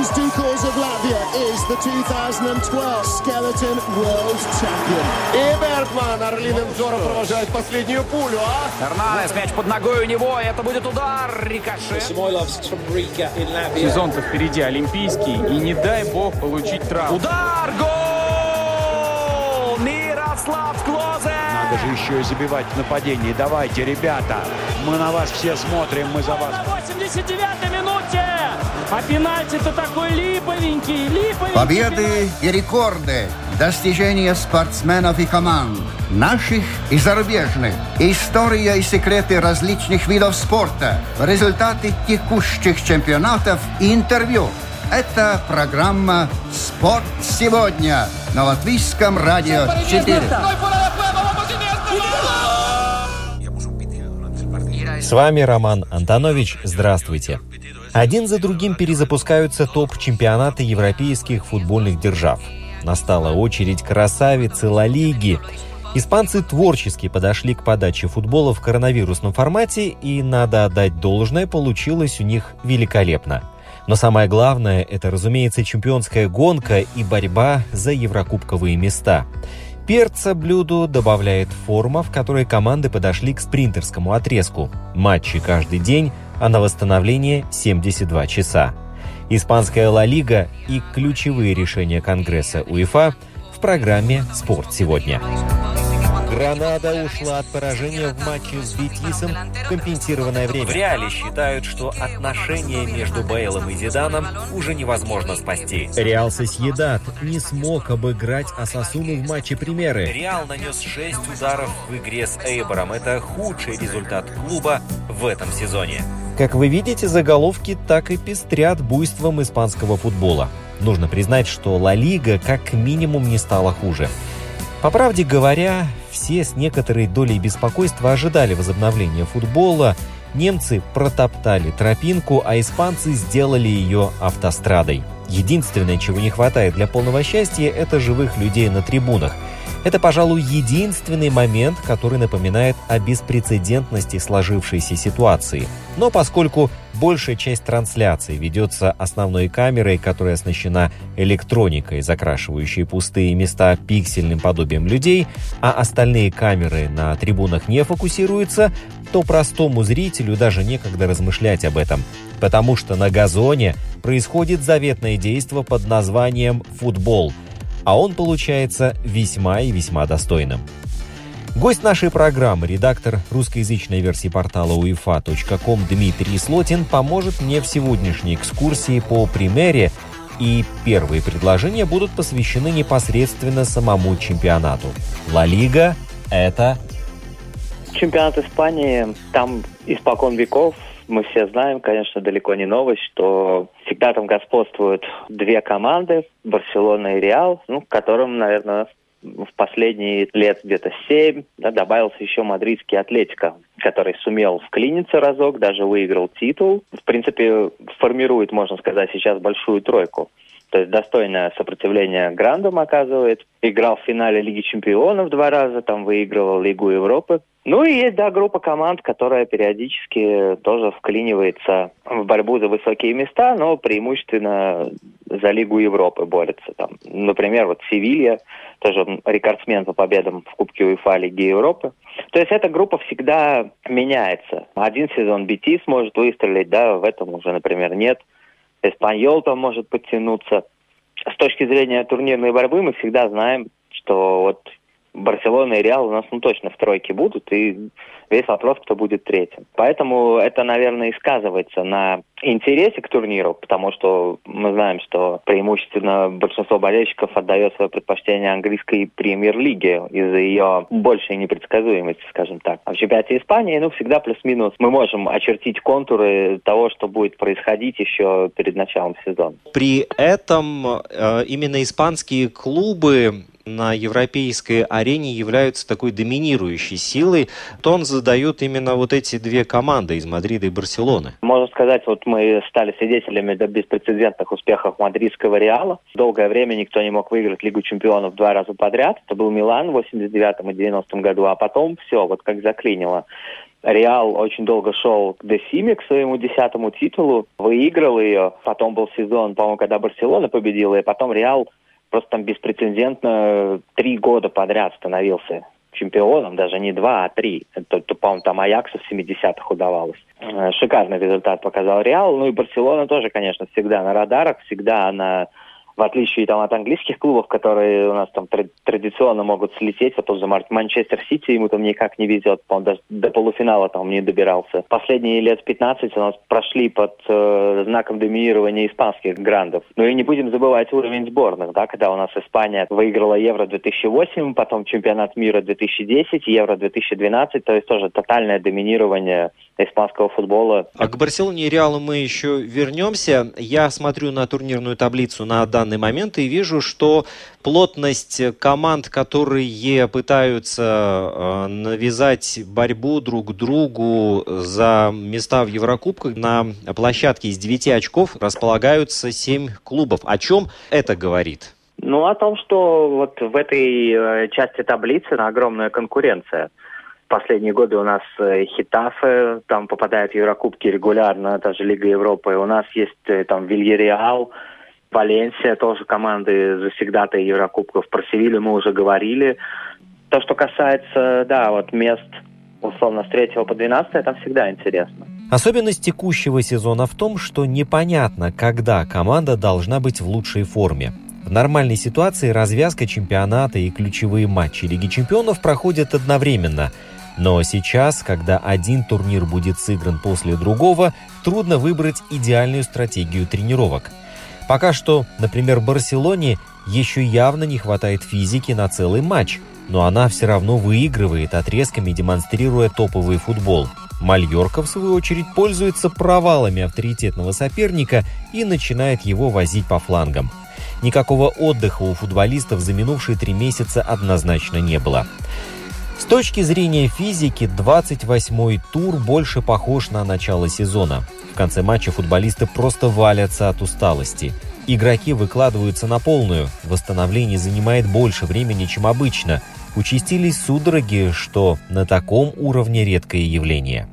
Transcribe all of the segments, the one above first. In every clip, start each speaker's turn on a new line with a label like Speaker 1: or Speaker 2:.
Speaker 1: Martins Ducals of Latvia is the 2012 Skeleton World Champion.
Speaker 2: И Бергман орлиным взором провожает последнюю пулю, а?
Speaker 3: Эрнандес, мяч под ногой у него, это будет удар, рикошет.
Speaker 4: Сезон-то впереди олимпийский, и не дай бог получить травму.
Speaker 3: Удар, гол! Мирослав Клозе!
Speaker 5: Надо же еще и забивать в нападении. Давайте, ребята, мы на вас все смотрим, мы за вас.
Speaker 6: На 89-й минуте! А пенальти-то такой липовенький, липовенький.
Speaker 7: Победы и рекорды, достижения спортсменов и команд, наших и зарубежных, история и секреты различных видов спорта, результаты текущих чемпионатов и интервью. Это программа «Спорт сегодня» на Латвийском радио 4.
Speaker 8: С вами Роман Антонович. Здравствуйте. Один за другим перезапускаются топ-чемпионаты европейских футбольных держав. Настала очередь красавицы Ла Лиги. Испанцы творчески подошли к подаче футбола в коронавирусном формате, и, надо отдать должное, получилось у них великолепно. Но самое главное – это, разумеется, чемпионская гонка и борьба за еврокубковые места. Перца блюду добавляет форма, в которой команды подошли к спринтерскому отрезку. Матчи каждый день, а на восстановление 72 часа. Испанская Ла Лига и ключевые решения Конгресса УЕФА в программе «Спорт сегодня». Гранада ушла от поражения в матче с Бетисом в компенсированное время. В Реале считают, что отношения между Бейлом и Зиданом уже невозможно спасти. Реал Сосьедат не смог обыграть Асасуну в матче примеры. Реал нанес 6 ударов в игре с Эйбором. Это худший результат клуба в этом сезоне. Как вы видите, заголовки так и пестрят буйством испанского футбола. Нужно признать, что Ла Лига как минимум не стала хуже. По правде говоря, все с некоторой долей беспокойства ожидали возобновления футбола. Немцы протоптали тропинку, а испанцы сделали ее автострадой. Единственное, чего не хватает для полного счастья, это живых людей на трибунах. Это, пожалуй, единственный момент, который напоминает о беспрецедентности сложившейся ситуации. Но поскольку большая часть трансляции ведется основной камерой, которая оснащена электроникой, закрашивающей пустые места пиксельным подобием людей, а остальные камеры на трибунах не фокусируются, то простому зрителю даже некогда размышлять об этом, потому что на газоне происходит заветное действо под названием «футбол», а он получается весьма и весьма достойным. Гость нашей программы, редактор русскоязычной версии портала uefa.com Дмитрий Слотин поможет мне в сегодняшней экскурсии по примере, и первые предложения будут посвящены непосредственно самому чемпионату. Ла Лига – это...
Speaker 9: Чемпионат Испании, там испокон веков мы все знаем, конечно, далеко не новость, что всегда там господствуют две команды, Барселона и Реал, ну, к которым, наверное, в последние лет где-то семь да, добавился еще мадридский Атлетика, который сумел вклиниться разок, даже выиграл титул. В принципе, формирует, можно сказать, сейчас большую тройку. То есть достойное сопротивление грандам оказывает. Играл в финале Лиги Чемпионов два раза, там выигрывал Лигу Европы. Ну и есть, да, группа команд, которая периодически тоже вклинивается в борьбу за высокие места, но преимущественно за Лигу Европы борется. Там, например, вот Севилья, тоже рекордсмен по победам в Кубке УЕФА Лиги Европы. То есть эта группа всегда меняется. Один сезон Бетис может выстрелить, да, в этом уже, например, нет. Эспаньол там может подтянуться. С точки зрения турнирной борьбы мы всегда знаем, что вот Барселона и Реал у нас ну, точно в тройке будут, и весь вопрос, кто будет третьим. Поэтому это, наверное, и сказывается на интересе к турниру, потому что мы знаем, что преимущественно большинство болельщиков отдает свое предпочтение английской премьер-лиге из-за ее большей непредсказуемости, скажем так. А в чемпионате Испании, ну, всегда плюс-минус. Мы можем очертить контуры того, что будет происходить еще перед началом сезона.
Speaker 8: При этом э, именно испанские клубы на европейской арене являются такой доминирующей силой, то он задает именно вот эти две команды из Мадрида и Барселоны.
Speaker 9: Можно сказать, вот мы стали свидетелями до беспрецедентных успехов мадридского Реала. Долгое время никто не мог выиграть Лигу чемпионов два раза подряд. Это был Милан в 89 и 90 году, а потом все, вот как заклинило. Реал очень долго шел к Десиме, к своему десятому титулу, выиграл ее. Потом был сезон, по-моему, когда Барселона победила, и потом Реал просто там беспрецедентно три года подряд становился чемпионом, даже не два, а три. Это, по-моему, там Аяксу в 70-х удавалось. Э, шикарный результат показал Реал. Ну и Барселона тоже, конечно, всегда на радарах, всегда она в отличие там, от английских клубов, которые у нас там традиционно могут слететь, вот за Манчестер Сити ему там никак не везет, он даже до полуфинала там не добирался. Последние лет 15 у нас прошли под э, знаком доминирования испанских грандов. Ну и не будем забывать уровень сборных, да, когда у нас Испания выиграла Евро 2008, потом чемпионат мира 2010, Евро 2012, то есть тоже тотальное доминирование испанского футбола.
Speaker 8: А к Барселоне и Реалу мы еще вернемся. Я смотрю на турнирную таблицу на данный момент и вижу, что плотность команд, которые пытаются э, навязать борьбу друг другу за места в Еврокубках, на площадке из 9 очков располагаются 7 клубов. О чем это говорит?
Speaker 9: Ну, о том, что вот в этой э, части таблицы огромная конкуренция последние годы у нас э, Хитафе там попадает в Еврокубки регулярно, даже Лига Европы. У нас есть э, там Вильяреал, Валенсия, тоже команды завсегда-то Еврокубков. Про Севилью мы уже говорили. То, что касается, да, вот мест условно с 3 по 12, это всегда интересно.
Speaker 8: Особенность текущего сезона в том, что непонятно, когда команда должна быть в лучшей форме. В нормальной ситуации развязка чемпионата и ключевые матчи Лиги чемпионов проходят одновременно – но сейчас, когда один турнир будет сыгран после другого, трудно выбрать идеальную стратегию тренировок. Пока что, например, Барселоне еще явно не хватает физики на целый матч, но она все равно выигрывает отрезками, демонстрируя топовый футбол. Мальорка, в свою очередь, пользуется провалами авторитетного соперника и начинает его возить по флангам. Никакого отдыха у футболистов за минувшие три месяца однозначно не было. С точки зрения физики, 28-й тур больше похож на начало сезона. В конце матча футболисты просто валятся от усталости. Игроки выкладываются на полную, восстановление занимает больше времени, чем обычно. Участились судороги, что на таком уровне редкое явление.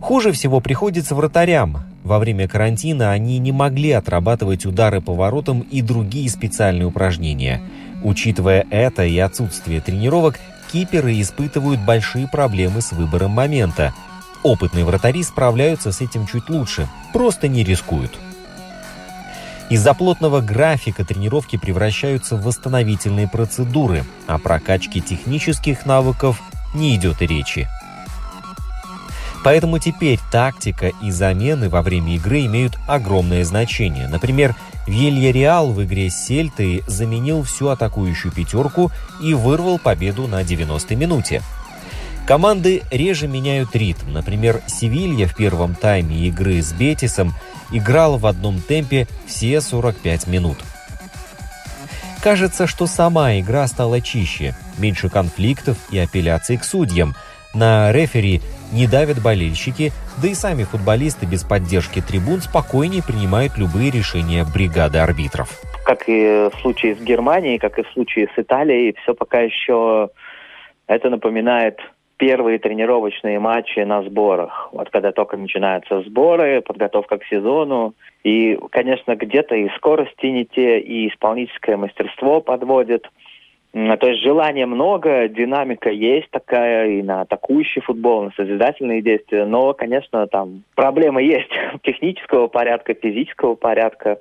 Speaker 8: Хуже всего приходится вратарям. Во время карантина они не могли отрабатывать удары по воротам и другие специальные упражнения. Учитывая это и отсутствие тренировок, киперы испытывают большие проблемы с выбором момента. Опытные вратари справляются с этим чуть лучше, просто не рискуют. Из-за плотного графика тренировки превращаются в восстановительные процедуры, а прокачке технических навыков не идет и речи. Поэтому теперь тактика и замены во время игры имеют огромное значение. Например, Вильяреал в игре с Сельтой заменил всю атакующую пятерку и вырвал победу на 90-й минуте. Команды реже меняют ритм. Например, Севилья в первом тайме игры с Бетисом играла в одном темпе все 45 минут. Кажется, что сама игра стала чище, меньше конфликтов и апелляций к судьям. На рефери не давят болельщики, да и сами футболисты без поддержки трибун спокойнее принимают любые решения бригады арбитров.
Speaker 9: Как и в случае с Германией, как и в случае с Италией, все пока еще это напоминает первые тренировочные матчи на сборах. Вот когда только начинаются сборы, подготовка к сезону. И, конечно, где-то и скорости не те, и исполнительское мастерство подводит – то есть желания много, динамика есть такая и на атакующий футбол, на созидательные действия, но, конечно, там проблемы есть технического порядка, физического порядка.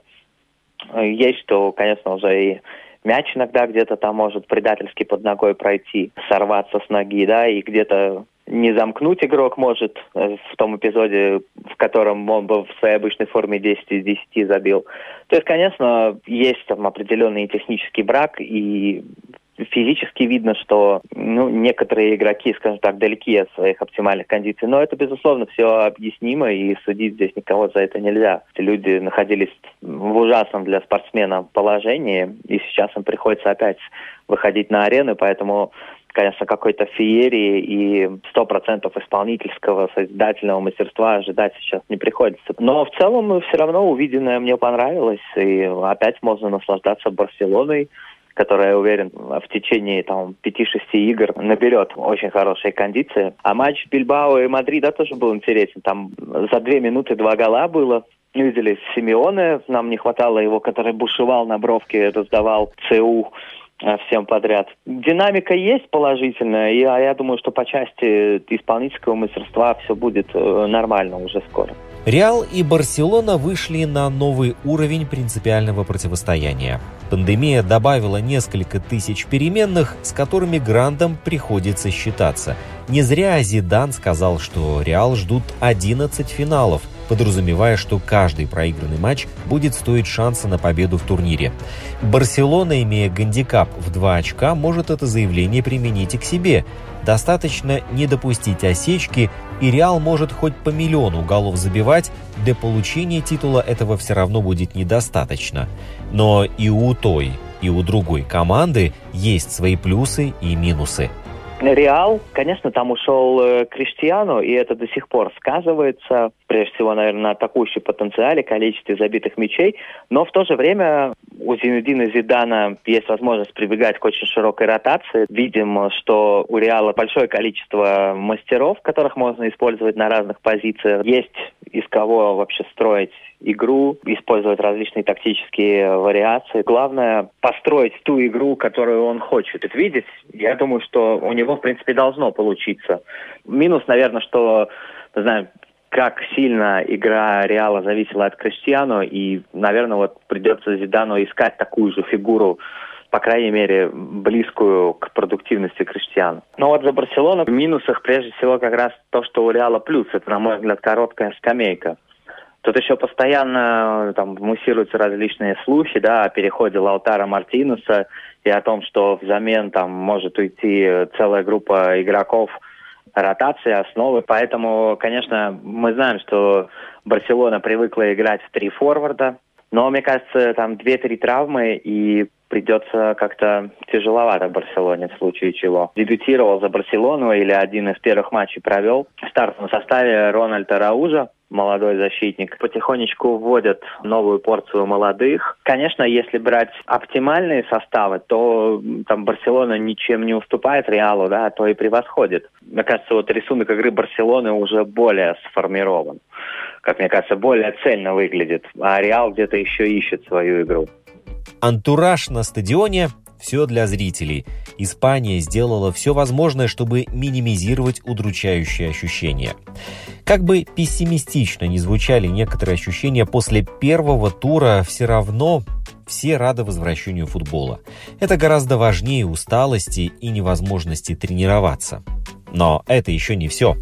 Speaker 9: Есть, что, конечно, уже и мяч иногда где-то там может предательски под ногой пройти, сорваться с ноги, да, и где-то не замкнуть игрок может э, в том эпизоде, в котором он бы в своей обычной форме 10 из 10 забил. То есть, конечно, есть там определенный технический брак, и физически видно, что ну, некоторые игроки, скажем так, далеки от своих оптимальных кондиций. Но это, безусловно, все объяснимо, и судить здесь никого за это нельзя. Люди находились в ужасном для спортсмена положении, и сейчас им приходится опять выходить на арены, поэтому конечно, какой-то феерии и сто процентов исполнительского, созидательного мастерства ожидать сейчас не приходится. Но в целом все равно увиденное мне понравилось, и опять можно наслаждаться Барселоной которая, я уверен, в течение там 5-6 игр наберет очень хорошие кондиции. А матч Бильбао и Мадрида тоже был интересен. Там за две минуты два гола было. Видели Симеоне, нам не хватало его, который бушевал на бровке, раздавал ЦУ Э, всем подряд. Динамика есть положительная, и а я думаю, что по части исполнительского мастерства все будет э, нормально уже скоро.
Speaker 8: Реал и Барселона вышли на новый уровень принципиального противостояния. Пандемия добавила несколько тысяч переменных, с которыми Грандам приходится считаться. Не зря Зидан сказал, что Реал ждут 11 финалов, подразумевая, что каждый проигранный матч будет стоить шанса на победу в турнире. Барселона, имея гандикап в 2 очка, может это заявление применить и к себе. Достаточно не допустить осечки, и Реал может хоть по миллиону голов забивать, для получения титула этого все равно будет недостаточно. Но и у той, и у другой команды есть свои плюсы и минусы.
Speaker 9: Реал, конечно, там ушел э, Криштиану, и это до сих пор сказывается, прежде всего, наверное, на атакующем потенциале, количестве забитых мячей, но в то же время у Зинедина Зидана есть возможность прибегать к очень широкой ротации. Видим, что у Реала большое количество мастеров, которых можно использовать на разных позициях. Есть из кого вообще строить игру, использовать различные тактические вариации. Главное построить ту игру, которую он хочет видеть. Я думаю, что у него, в принципе, должно получиться. Минус, наверное, что, не знаю, как сильно игра Реала зависела от Криштиану, и, наверное, вот придется Зидану искать такую же фигуру, по крайней мере, близкую к продуктивности Криштиану. Но вот за Барселону в минусах прежде всего как раз то, что у Реала плюс. Это, на мой взгляд, короткая скамейка. Тут еще постоянно там муссируются различные слухи, да, о переходе Лаутара Мартинеса и о том, что взамен там может уйти целая группа игроков ротации, основы. Поэтому, конечно, мы знаем, что Барселона привыкла играть в три форварда, но, мне кажется, там две-три травмы, и придется как-то тяжеловато Барселоне в случае чего. Дебютировал за Барселону или один из первых матчей провел в стартовом составе Рональда Раужа, молодой защитник. Потихонечку вводят новую порцию молодых. Конечно, если брать оптимальные составы, то там Барселона ничем не уступает Реалу, да, то и превосходит. Мне кажется, вот рисунок игры Барселоны уже более сформирован. Как мне кажется, более цельно выглядит. А Реал где-то еще ищет свою игру.
Speaker 8: Антураж на стадионе – все для зрителей. Испания сделала все возможное, чтобы минимизировать удручающие ощущения. Как бы пессимистично не звучали некоторые ощущения после первого тура, все равно все рады возвращению футбола. Это гораздо важнее усталости и невозможности тренироваться. Но это еще не все.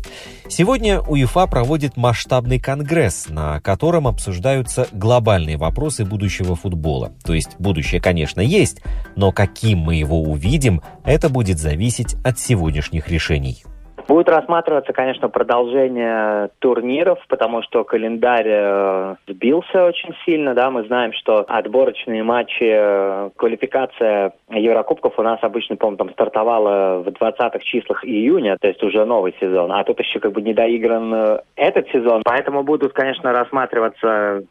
Speaker 8: Сегодня УЕФА проводит масштабный конгресс, на котором обсуждаются глобальные вопросы будущего футбола. То есть будущее, конечно, есть, но каким мы его увидим, это будет зависеть от сегодняшних решений.
Speaker 9: Будет рассматриваться, конечно, продолжение турниров, потому что календарь э, сбился очень сильно, да, мы знаем, что отборочные матчи, э, квалификация Еврокубков у нас обычно, по там стартовала в 20-х числах июня, то есть уже новый сезон, а тут еще как бы не доигран э, этот сезон, поэтому будут, конечно, рассматриваться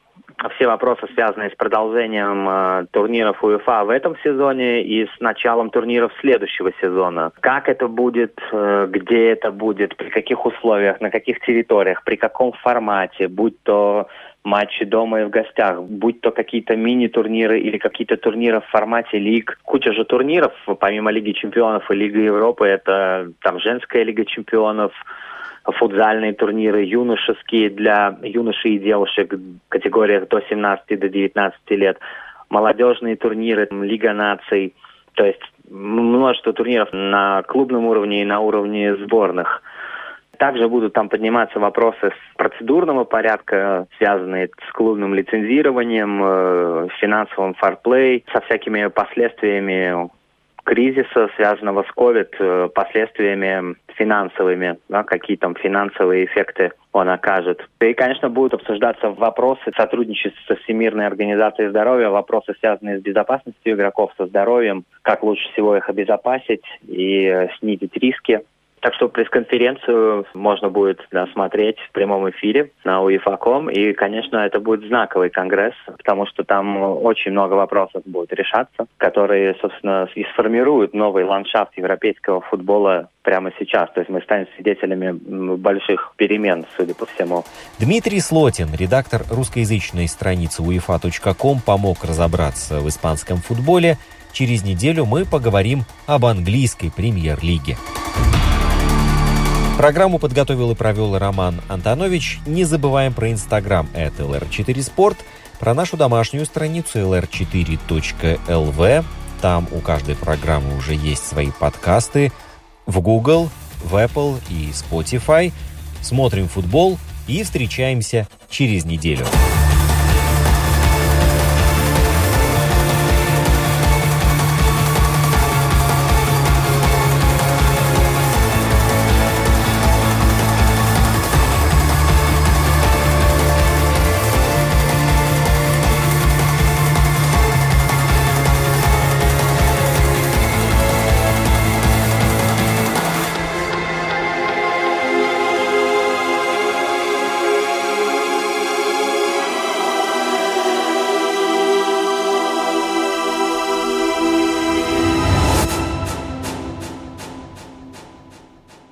Speaker 9: все вопросы, связанные с продолжением э, турниров УЕФА в этом сезоне и с началом турниров следующего сезона. Как это будет, э, где это будет, при каких условиях, на каких территориях, при каком формате, будь то матчи дома и в гостях, будь то какие-то мини-турниры или какие-то турниры в формате лиг. Куча же турниров, помимо Лиги чемпионов и Лиги Европы, это там женская Лига чемпионов, футзальные турниры юношеские для юношей и девушек в категориях до 17 до 19 лет, молодежные турниры, Лига наций, то есть множество турниров на клубном уровне и на уровне сборных. Также будут там подниматься вопросы с процедурного порядка, связанные с клубным лицензированием, э, финансовым фарплей, со всякими последствиями кризиса, связанного с COVID, э, последствиями финансовыми, да, какие там финансовые эффекты он окажет. И, конечно, будут обсуждаться вопросы сотрудничества со Всемирной организацией здоровья, вопросы, связанные с безопасностью игроков, со здоровьем, как лучше всего их обезопасить и снизить риски. Так что пресс-конференцию можно будет да, в прямом эфире на УЕФА.ком. И, конечно, это будет знаковый конгресс, потому что там очень много вопросов будет решаться, которые, собственно, и сформируют новый ландшафт европейского футбола прямо сейчас. То есть мы станем свидетелями больших перемен, судя по всему.
Speaker 8: Дмитрий Слотин, редактор русскоязычной страницы uefa.com, помог разобраться в испанском футболе. Через неделю мы поговорим об английской премьер-лиге. Программу подготовил и провел Роман Антонович. Не забываем про Инстаграм это LR4Sport, про нашу домашнюю страницу lr4.lv. Там у каждой программы уже есть свои подкасты. В Google, в Apple и Spotify. Смотрим футбол и встречаемся через неделю.